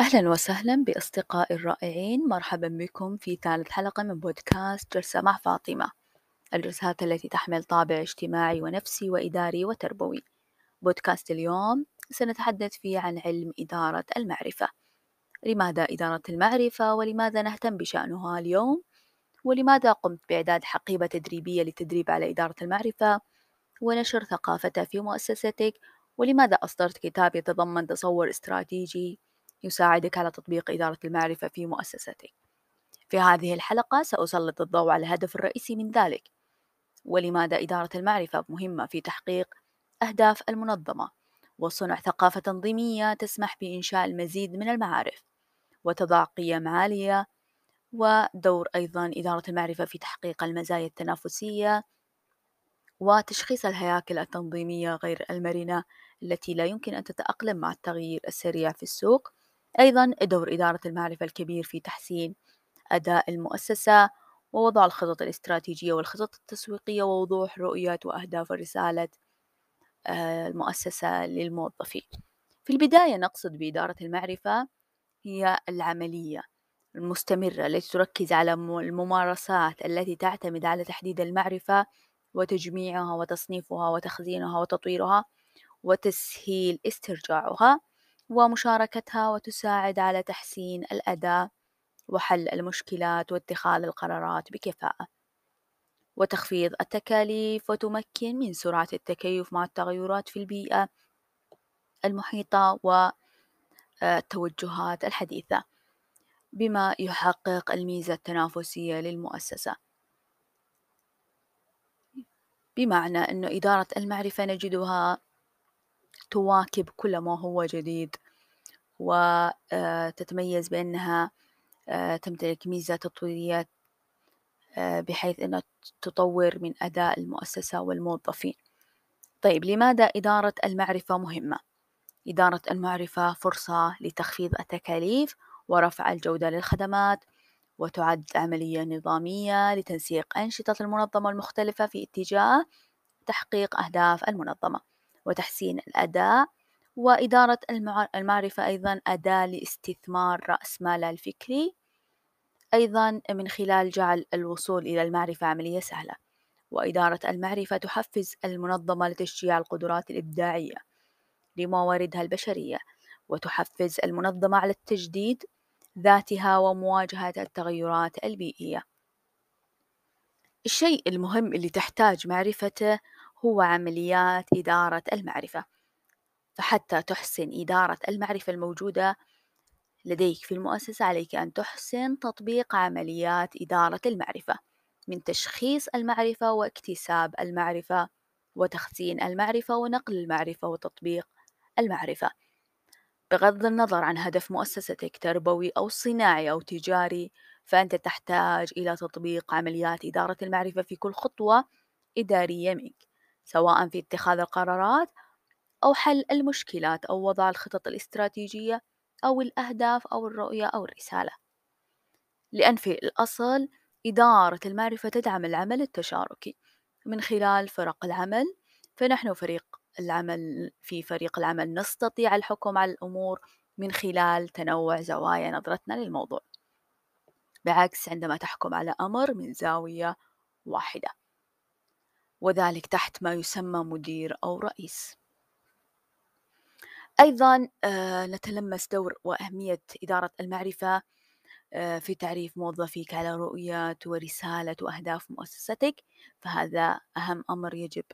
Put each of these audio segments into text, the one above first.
أهلا وسهلا بأصدقائي الرائعين. مرحبا بكم في ثالث حلقة من بودكاست جلسة مع فاطمة الجلسات التي تحمل طابع اجتماعي ونفسي وإداري وتربوي. بودكاست اليوم سنتحدث فيه عن علم إدارة المعرفة. لماذا إدارة المعرفة ولماذا نهتم بشأنها اليوم؟ ولماذا قمت بإعداد حقيبة تدريبية للتدريب على إدارة المعرفة؟ ونشر ثقافتها في مؤسستك؟ ولماذا أصدرت كتاب يتضمن تصور استراتيجي؟ يساعدك على تطبيق إدارة المعرفة في مؤسستك. في هذه الحلقة سأسلط الضوء على الهدف الرئيسي من ذلك، ولماذا إدارة المعرفة مهمة في تحقيق أهداف المنظمة، وصنع ثقافة تنظيمية تسمح بإنشاء المزيد من المعارف، وتضع قيم عالية، ودور أيضا إدارة المعرفة في تحقيق المزايا التنافسية وتشخيص الهياكل التنظيمية غير المرنة التي لا يمكن أن تتأقلم مع التغيير السريع في السوق أيضا دور إدارة المعرفة الكبير في تحسين أداء المؤسسة ووضع الخطط الاستراتيجية والخطط التسويقية ووضوح رؤية وأهداف ورسالة آه، المؤسسة للموظفين. في البداية نقصد بإدارة المعرفة هي العملية المستمرة التي تركز على الممارسات التي تعتمد على تحديد المعرفة وتجميعها وتصنيفها وتخزينها وتطويرها وتسهيل استرجاعها. ومشاركتها وتساعد على تحسين الأداء وحل المشكلات واتخاذ القرارات بكفاءة. وتخفيض التكاليف وتمكن من سرعة التكيف مع التغيرات في البيئة المحيطة والتوجهات الحديثة بما يحقق الميزة التنافسية للمؤسسة. بمعنى أن إدارة المعرفة نجدها تواكب كل ما هو جديد وتتميز بأنها آه، تمتلك ميزة تطويرية آه، بحيث أنها تطور من أداء المؤسسة والموظفين طيب لماذا إدارة المعرفة مهمة؟ إدارة المعرفة فرصة لتخفيض التكاليف ورفع الجودة للخدمات وتعد عملية نظامية لتنسيق أنشطة المنظمة المختلفة في اتجاه تحقيق أهداف المنظمة وتحسين الأداء وإدارة المعرفة أيضا أداة لاستثمار رأس مالها الفكري أيضا من خلال جعل الوصول إلى المعرفة عملية سهلة وإدارة المعرفة تحفز المنظمة لتشجيع القدرات الإبداعية لمواردها البشرية وتحفز المنظمة على التجديد ذاتها ومواجهة التغيرات البيئية. الشيء المهم اللي تحتاج معرفته هو عمليات إدارة المعرفة فحتى تحسن إدارة المعرفة الموجودة لديك في المؤسسة عليك أن تحسن تطبيق عمليات إدارة المعرفة من تشخيص المعرفة واكتساب المعرفة وتخزين المعرفة ونقل المعرفة وتطبيق المعرفة. بغض النظر عن هدف مؤسستك تربوي أو صناعي أو تجاري فأنت تحتاج إلى تطبيق عمليات إدارة المعرفة في كل خطوة إدارية منك. سواء في اتخاذ القرارات أو حل المشكلات أو وضع الخطط الاستراتيجية أو الأهداف أو الرؤية أو الرسالة. لأن في الأصل إدارة المعرفة تدعم العمل التشاركي. من خلال فرق العمل فنحن فريق العمل في فريق العمل نستطيع الحكم على الأمور من خلال تنوع زوايا نظرتنا للموضوع. بعكس عندما تحكم على أمر من زاوية واحدة. وذلك تحت ما يسمى مدير أو رئيس. أيضا آه، نتلمس دور وأهمية إدارة المعرفة آه، في تعريف موظفيك على رؤية ورسالة وأهداف مؤسستك. فهذا أهم أمر يجب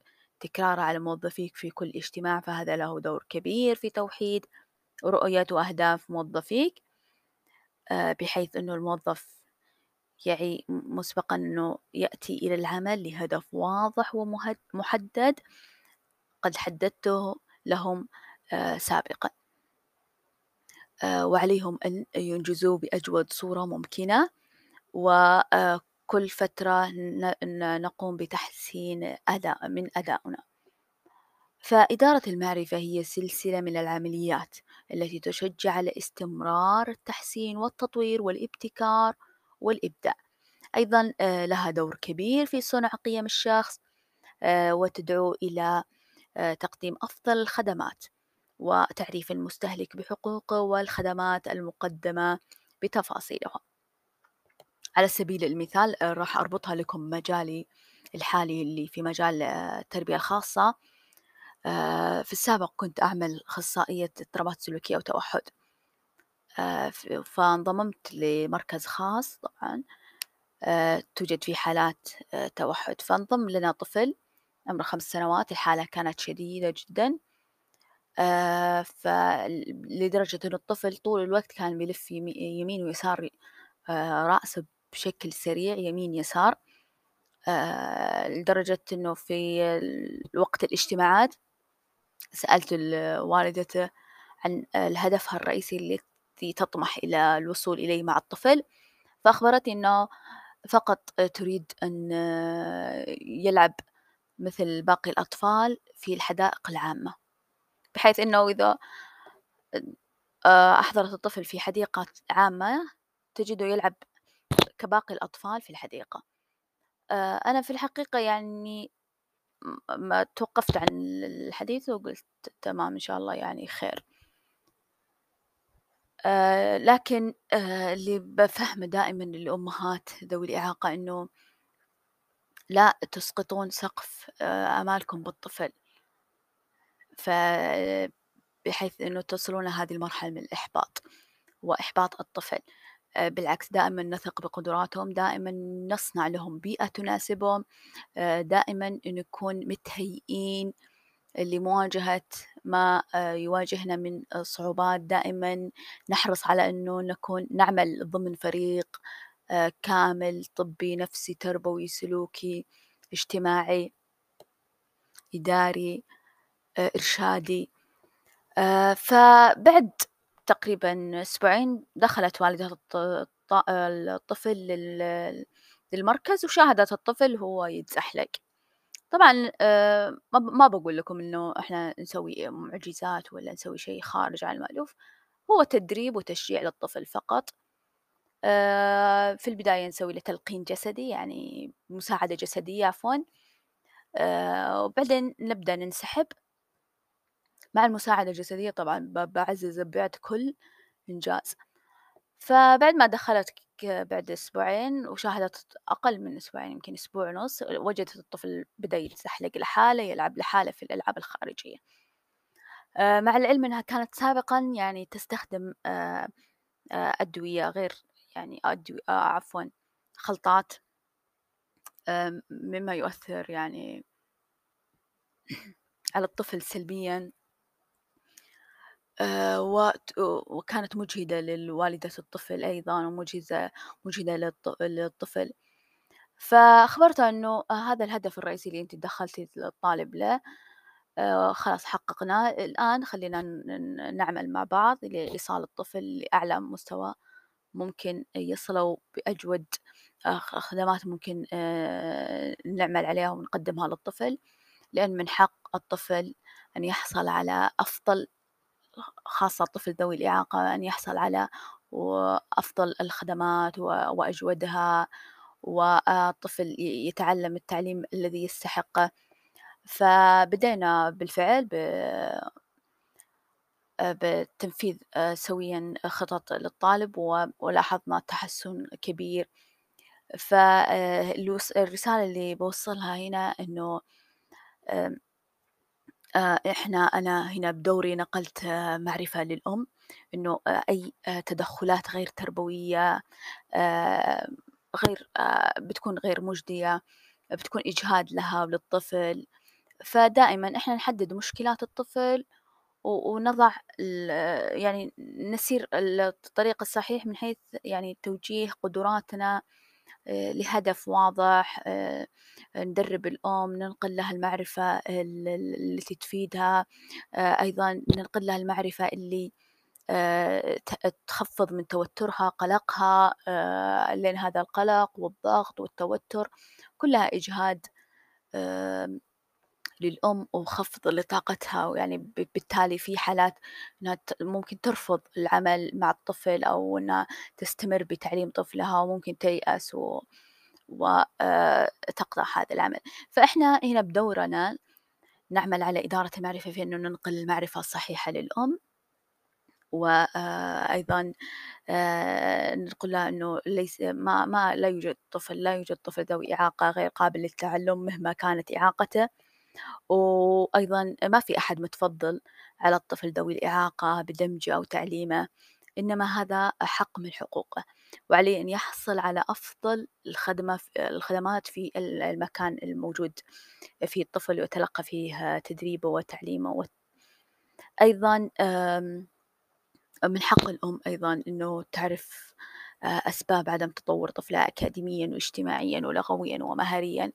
تكراره على موظفيك في كل اجتماع. فهذا له دور كبير في توحيد رؤية وأهداف موظفيك آه، بحيث أنه الموظف يعي مسبقا أنه يأتي إلى العمل لهدف واضح ومحدد قد حددته لهم آه، سابقا. آه، وعليهم أن ينجزوه بأجود صورة ممكنة. وكل فترة نقوم بتحسين أداء من أدائنا فإدارة المعرفة هي سلسلة من العمليات التي تشجع على استمرار التحسين والتطوير والابتكار والإبداع. أيضا آه، لها دور كبير في صنع قيم الشخص وتدعو إلى تقديم أفضل الخدمات وتعريف المستهلك بحقوقه والخدمات المقدمة بتفاصيلها على سبيل المثال راح أربطها لكم مجالي الحالي اللي في مجال التربية الخاصة. في السابق كنت أعمل أخصائية اضطرابات سلوكية وتوحد. فانضممت لمركز خاص طبعا توجد فيه حالات توحد. فانضم لنا طفل عمره خمس سنوات الحالة كانت شديدة جدا فلدرجة إنه الطفل طول الوقت كان بيلف يمين ويسار رأسه بشكل سريع يمين يسار لدرجة إنه في وقت الاجتماعات سألت والدته عن هدفها الرئيسي التي تطمح إلى الوصول إليه مع الطفل فأخبرتني أنه فقط تريد أن يلعب مثل باقي الأطفال في الحدائق العامة بحيث أنه إذا أحضرت الطفل في حديقة عامة تجده يلعب كباقي الأطفال في الحديقة. أنا في الحقيقة يعني ما توقفت عن الحديث وقلت تمام إن شاء الله يعني خير. آه لكن آه اللي بفهمه دائما للأمهات ذوي الإعاقة إنه لا تسقطون سقف آه آمالكم بالطفل. ف بحيث إنه تصلون هذه المرحلة من الإحباط وإحباط الطفل. بالعكس دائما نثق بقدراتهم دائما نصنع لهم بيئة تناسبهم. دائما نكون متهيئين لمواجهة ما آه، يواجهنا من صعوبات. دائما نحرص على أنه نكون نعمل ضمن فريق آه، كامل طبي نفسي تربوي سلوكي اجتماعي إداري آه، إرشادي. فبعد تقريبا أسبوعين دخلت والدة الطفل للمركز وشاهدت الطفل هو يتزحلق. طبعًا آآ ما باقول لكم إنه إحنا نسوي معجزات ولا نسوي شيء خارج عن المألوف، هو تدريب وتشجيع للطفل فقط. آآ في البداية نسوي له تلقين جسدي يعني مساعدة جسدية عفوًا، آآ وبعدين نبدأ ننسحب. مع المساعدة الجسدية طبعًا بعزز بعد كل إنجاز. فبعد ما دخلت بعد أسبوعين وشاهدت أقل من أسبوعين يمكن أسبوع ونص وجدت الطفل بدأ يتزحلق لحاله يلعب لحاله في الألعاب الخارجية. آه، مع العلم أنها كانت سابقا يعني تستخدم آه، آه، أدوية غير يعني أدوية عفوا خلطات مما يؤثر يعني على الطفل سلبيا. آه، وكانت مجهدة لوالدة الطفل أيضًا ومجهزة مجهدة للطفل، فأخبرته إنه هذا الهدف الرئيسي اللي أنتِ دخّلتِ الطالب له آه، خلاص حققناه، الآن خلّينا نعمل مع بعض لإيصال الطفل لأعلى مستوى ممكن يصله بأجود آه، خدمات ممكن نعمل عليها ونقدمها للطفل، لأن من حق الطفل أن يحصل على أفضل خاصة الطفل ذوي الإعاقة أن يحصل على أفضل الخدمات وأجودها والطفل يتعلم التعليم الذي يستحقه فبدينا بالفعل بتنفيذ سويا خطط للطالب ولاحظنا تحسن كبير. فالرسالة اللي بوصلها هنا آه، إحنا أنا هنا بدوري نقلت آه، معرفة للأم إنه آه، أي تدخلات غير تربوية غير بتكون غير مجدية بتكون إجهاد لها وللطفل. فدائما إحنا نحدد مشكلات الطفل ونضع يعني نسير الطريق الصحيح من حيث يعني توجيه قدراتنا لهدف واضح ندرب الأم ننقل لها المعرفة التي تفيدها أيضا ننقل لها المعرفة اللي تخفض من توترها قلقها لأن هذا القلق والضغط والتوتر كلها إجهاد للأم وخفض لطاقتها ويعني بالتالي في حالات إنها ممكن ترفض العمل مع الطفل أو إنها تستمر بتعليم طفلها وممكن تيأس و وتقطع هذا العمل. فإحنا هنا بدورنا نعمل على إدارة المعرفة في أنه ننقل المعرفة الصحيحة للأم وأيضا آه، نقول لها إنه ليس ما ما لا يوجد طفل لا يوجد طفل ذوي إعاقة غير قابل للتعلم مهما كانت إعاقته. وأيضا ما في أحد متفضل على الطفل ذوي الإعاقة بدمجه أو تعليمه إنما هذا حق من حقوقه. وعليه أن يحصل على أفضل الخدمة الخدمات في المكان الموجود فيه الطفل ويتلقى فيه تدريبه وتعليمه أيضا من حق الأم أيضا أنه تعرف أسباب عدم تطور طفلها أكاديميا واجتماعيا ولغويا ومهاريا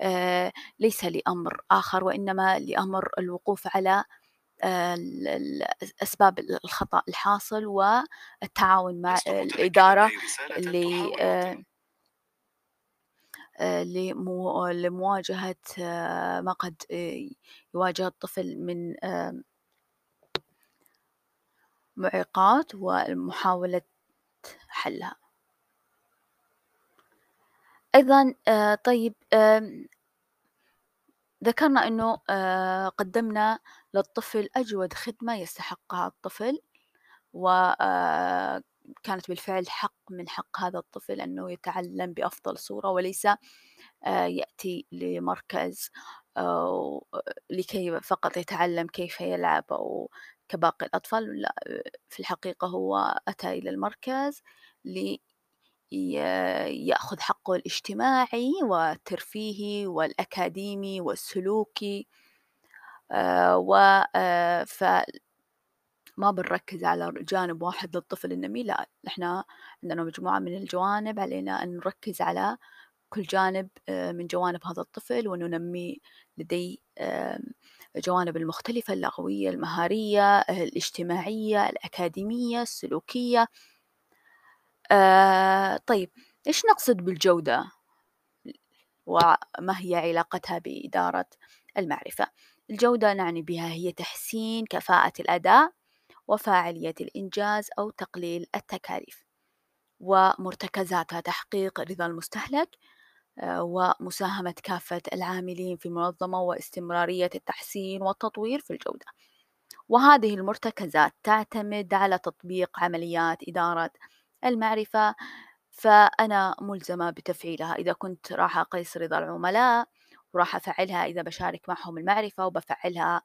آه، ليس لأمر آخر وإنما لأمر الوقوف على آه، أسباب الخطأ الحاصل والتعاون مع الإدارة لمواجهة ما قد يواجه الطفل من معيقات ومحاولة حلها. أيضا آه، طيب ذكرنا أنه آه، قدمنا للطفل أجود خدمة يستحقها الطفل وكانت آه، بالفعل حق من حق هذا الطفل أنه يتعلم بأفضل صورة وليس يأتي لمركز لكي فقط يتعلم كيف يلعب أو كباقي الأطفال لا في الحقيقة هو أتى إلى المركز ليأخذ حقه الاجتماعي والترفيهي والأكاديمي والسلوكي آه، و آه، ما بنركز على جانب واحد للطفل النمي لا إحنا عندنا مجموعة من الجوانب علينا أن نركز على كل جانب آه، من جوانب هذا الطفل وننمي لديه الجوانب المختلفة اللغوية المهارية الاجتماعية الأكاديمية السلوكية. آه طيب إيش نقصد بالجودة؟ وما هي علاقتها بإدارة المعرفة؟ الجودة نعني بها هي تحسين كفاءة الأداء وفاعلية الإنجاز أو تقليل التكاليف ومرتكزاتها تحقيق رضا المستهلك ومساهمة كافة العاملين في المنظمة واستمرارية التحسين والتطوير في الجودة. وهذه المرتكزات تعتمد على تطبيق عمليات إدارة المعرفة فأنا ملزمة بتفعيلها. إذا كنت راح أقيس رضا العملاء وراح أفعلها إذا بشارك معهم المعرفة وبفعلها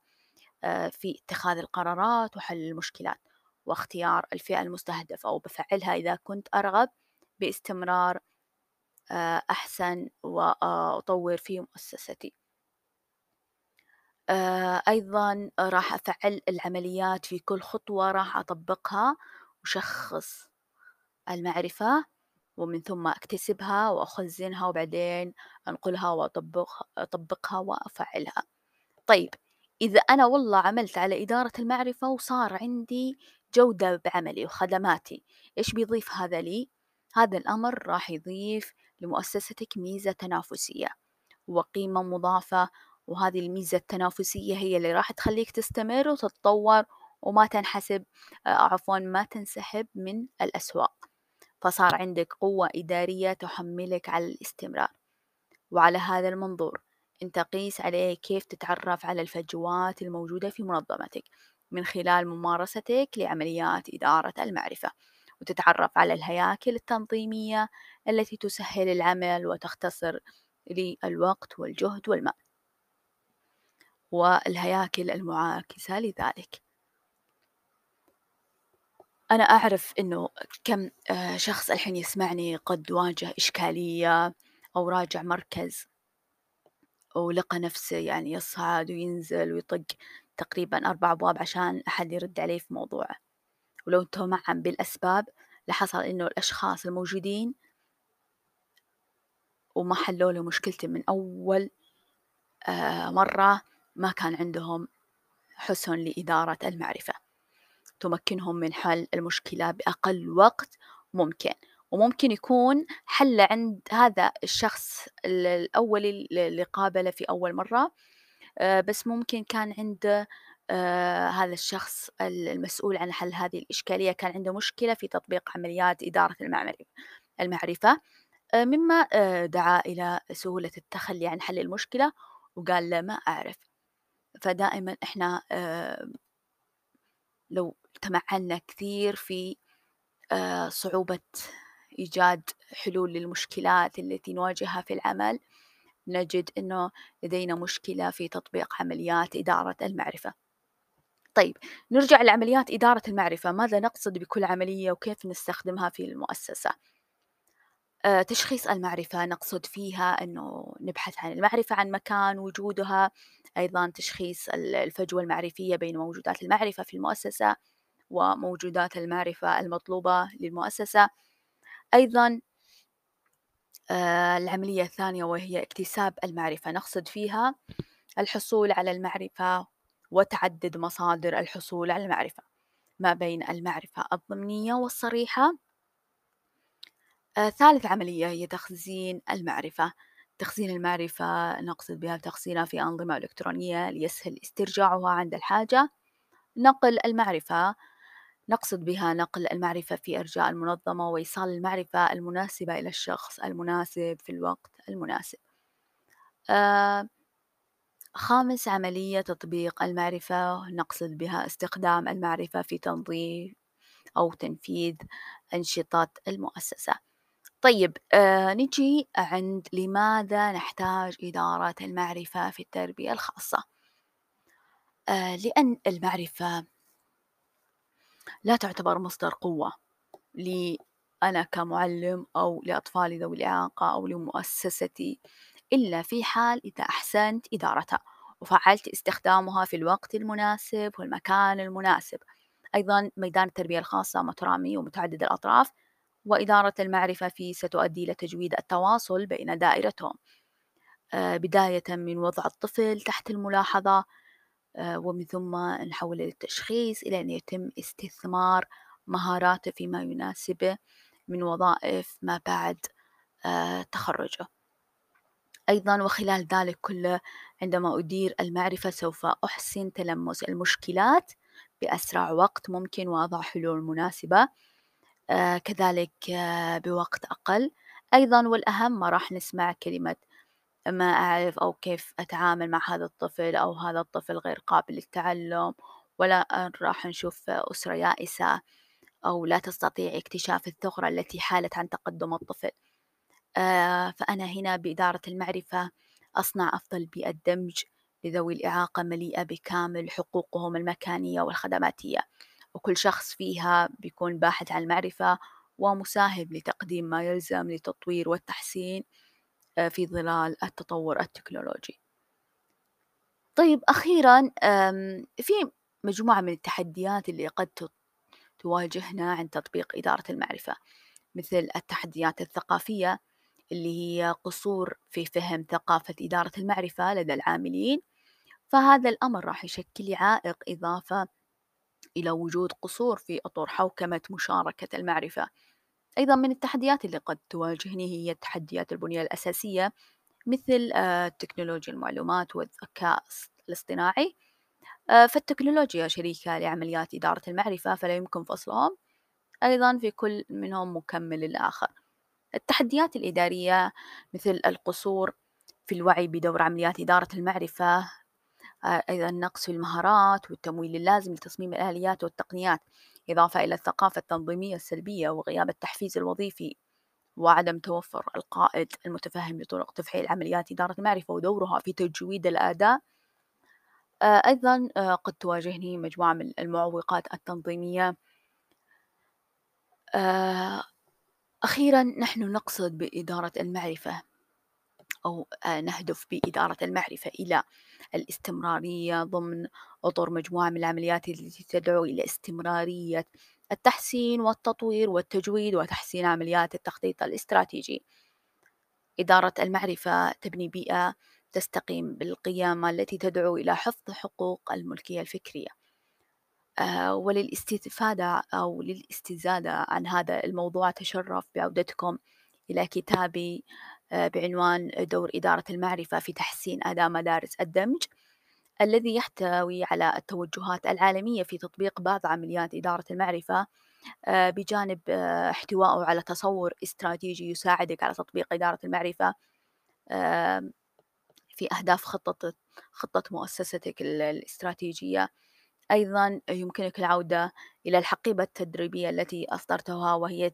آه، في اتخاذ القرارات وحل المشكلات واختيار الفئة المستهدفة وبفعلها إذا كنت أرغب باستمرار أحسن وأطور في مؤسستي آه، أيضا راح أفعل العمليات في كل خطوة راح أطبقها وشخص المعرفة ومن ثم أكتسبها وأخزنها وبعدين أنقلها وأطبقها أطبقها وأفعلها طيب إذا أنا والله عملت على إدارة المعرفة وصار عندي جودة بعملي وخدماتي إيش بيضيف هذا لي؟ هذا الأمر راح يضيف لمؤسستك ميزة تنافسية وقيمة مضافة وهذه الميزة التنافسية هي اللي راح تخليك تستمر وتتطور وما تنحسب آه، عفوا ما تنسحب من الأسواق. فصار عندك قوة إدارية تحملك على الاستمرار. وعلى هذا المنظور أنت قيس عليه كيف تتعرف على الفجوات الموجودة في منظمتك من خلال ممارستك لعمليات إدارة المعرفة. وتتعرف على الهياكل التنظيمية التي تسهل العمل وتختصر لي الوقت والجهد والمال. والهياكل المعاكسة لذلك. أنا أعرف إنه كم آه، شخص الحين يسمعني قد واجه إشكالية أو راجع مركز ولقى نفسه يعني يصعد وينزل ويطق تقريبا أربع أبواب عشان أحد يرد عليه في موضوعه. ولو معا بالأسباب لحصل إنه الأشخاص الموجودين وما حلوا له مشكلتي من أول آه، مرة ما كان عندهم حسن لإدارة المعرفة. تمكنهم من حل المشكلة بأقل وقت ممكن. وممكن يكون حل عند هذا الشخص الأول اللي قابله في أول مرة آه، بس ممكن كان عنده آه، هذا الشخص المسؤول عن حل هذه الإشكالية كان عنده مشكلة في تطبيق عمليات إدارة المعرفة آه، مما آه، دعا إلى سهولة التخلي عن حل المشكلة وقال له ما أعرف. فدائما إحنا لو تمعنا كثير في صعوبة إيجاد حلول للمشكلات التي نواجهها في العمل نجد أنه لدينا مشكلة في تطبيق عمليات إدارة المعرفة. طيب نرجع لعمليات إدارة المعرفة ماذا نقصد بكل عملية وكيف نستخدمها في المؤسسة؟ آه، تشخيص المعرفة نقصد فيها أنه نبحث عن المعرفة عن مكان وجودها أيضا تشخيص الفجوة المعرفية بين موجودات المعرفة في المؤسسة وموجودات المعرفة المطلوبة للمؤسسة. أيضا آه، العملية الثانية وهي اكتساب المعرفة نقصد فيها الحصول على المعرفة وتعدد مصادر الحصول على المعرفة. ما بين المعرفة الضمنية والصريحة آه، ثالث عملية هي تخزين المعرفة. تخزين المعرفة نقصد بها تخزينها في أنظمة إلكترونية ليسهل استرجاعها عند الحاجة. نقل المعرفة نقصد بها نقل المعرفة في أرجاء المنظمة وإيصال المعرفة المناسبة إلى الشخص المناسب في الوقت المناسب. آه خامس عملية تطبيق المعرفة نقصد بها استخدام المعرفة في تنظيم أو تنفيذ أنشطة المؤسسة. طيب آه نجي عند لماذا نحتاج إدارة المعرفة في التربية الخاصة؟ آه لأن المعرفة لا تعتبر مصدر قوة لي أنا كمعلم أو لأطفالي ذوي الإعاقة أو لمؤسستي. إلا في حال إذا أحسنت إدارتها وفعلت استخدامها في الوقت المناسب والمكان المناسب. أيضا ميدان التربية الخاصة مترامي ومتعدد الأطراف وإدارة المعرفة فيه ستؤدي إلى تجويد التواصل بين دائرتهم. آه، بداية من وضع الطفل تحت الملاحظة آه، ومن ثم نحول للتشخيص إلى أن يتم استثمار مهاراته فيما يناسبه من وظائف ما بعد آه، تخرجه. أيضا وخلال ذلك كله عندما أدير المعرفة سوف أحسن تلمس المشكلات بأسرع وقت ممكن وأضع حلول مناسبة آه كذلك آه بوقت أقل. أيضا والأهم ما راح نسمع كلمة ما أعرف أو كيف أتعامل مع هذا الطفل أو هذا الطفل غير قابل للتعلم ولا راح نشوف أسرة يائسة أو لا تستطيع اكتشاف الثغرة التي حالت عن تقدم الطفل فأنا هنا بإدارة المعرفة أصنع أفضل بيئة دمج لذوي الإعاقة مليئة بكامل حقوقهم المكانية والخدماتية وكل شخص فيها بيكون باحث عن المعرفة ومساهم لتقديم ما يلزم لتطوير والتحسين آه، في ظلال التطور التكنولوجي. طيب أخيرا في مجموعة من التحديات اللي قد تواجهنا عند تطبيق إدارة المعرفة مثل التحديات الثقافية اللي هي قصور في فهم ثقافة إدارة المعرفة لدى العاملين فهذا الأمر راح يشكل عائق إضافة إلى وجود قصور في أطر حوكمة مشاركة المعرفة. أيضا من التحديات اللي قد تواجهني هي تحديات البنية الأساسية مثل آه، تكنولوجيا المعلومات والذكاء الاصطناعي. آه، فالتكنولوجيا شريكة لعمليات إدارة المعرفة فلا يمكن فصلهم. أيضا في كل منهم مكمل للآخر التحديات الإدارية مثل القصور في الوعي بدور عمليات إدارة المعرفة آه، أيضا النقص في المهارات والتمويل اللازم لتصميم الآليات والتقنيات إضافة إلى الثقافة التنظيمية السلبية وغياب التحفيز الوظيفي وعدم توفر القائد المتفهم لطرق تفعيل عمليات إدارة المعرفة ودورها في تجويد الأداء آه، أيضا آه، قد تواجهني مجموعة من المعوقات التنظيمية. أخيرا نحن نقصد بإدارة المعرفة أو آه، نهدف بإدارة المعرفة إلى الاستمرارية ضمن أطر مجموعة من العمليات التي تدعو إلى استمرارية التحسين والتطوير والتجويد وتحسين عمليات التخطيط الاستراتيجي. إدارة المعرفة تبني بيئة تستقيم بالقيم التي تدعو إلى حفظ حقوق الملكية الفكرية. آه، وللاستفادة أو للاستزادة عن هذا الموضوع أتشرف بعودتكم إلى كتابي آه، بعنوان دور إدارة المعرفة في تحسين أداء مدارس الدمج الذي يحتوي على التوجهات العالمية في تطبيق بعض عمليات إدارة المعرفة آه، بجانب احتوائه على تصور استراتيجي يساعدك على تطبيق إدارة المعرفة في أهداف خطة خطة مؤسستك الاستراتيجية. أيضا يمكنك العودة إلى الحقيبة التدريبية التي أصدرتها وهي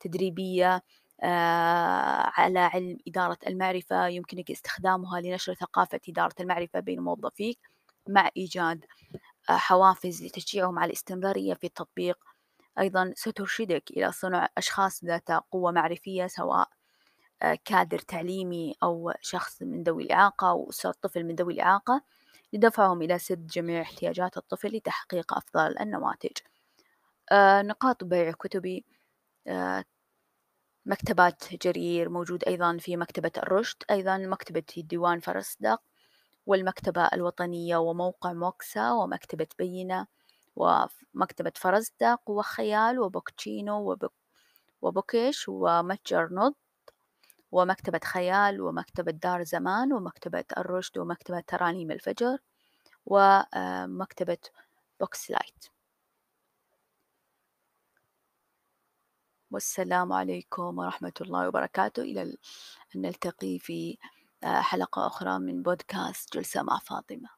تدريبية آه، على علم إدارة المعرفة. يمكنك استخدامها لنشر ثقافة إدارة المعرفة بين موظفيك مع إيجاد آه، حوافز لتشجيعهم على الاستمرارية في التطبيق. أيضا سترشدك إلى صنع أشخاص ذات قوة معرفية سواء آه، كادر تعليمي أو شخص من ذوي الإعاقة أو أسرة طفل من ذوي الإعاقة. لدفعهم إلى سد جميع احتياجات الطفل لتحقيق أفضل النواتج آه، نقاط بيع كتبي. آه، مكتبات جرير موجود أيضا في مكتبة الرشد أيضا مكتبة ديوان فرسدق والمكتبة الوطنية وموقع موكسا ومكتبة بينة ومكتبة فرزدق وخيال وبوكتشينو وبوكيش ومتجر نض ومكتبة خيال ومكتبة دار زمان ومكتبة الرشد ومكتبة ترانيم الفجر ومكتبة بوكس لايت. والسلام عليكم ورحمة الله وبركاته. إلى أن نلتقي في حلقة أخرى من بودكاست جلسة مع فاطمة.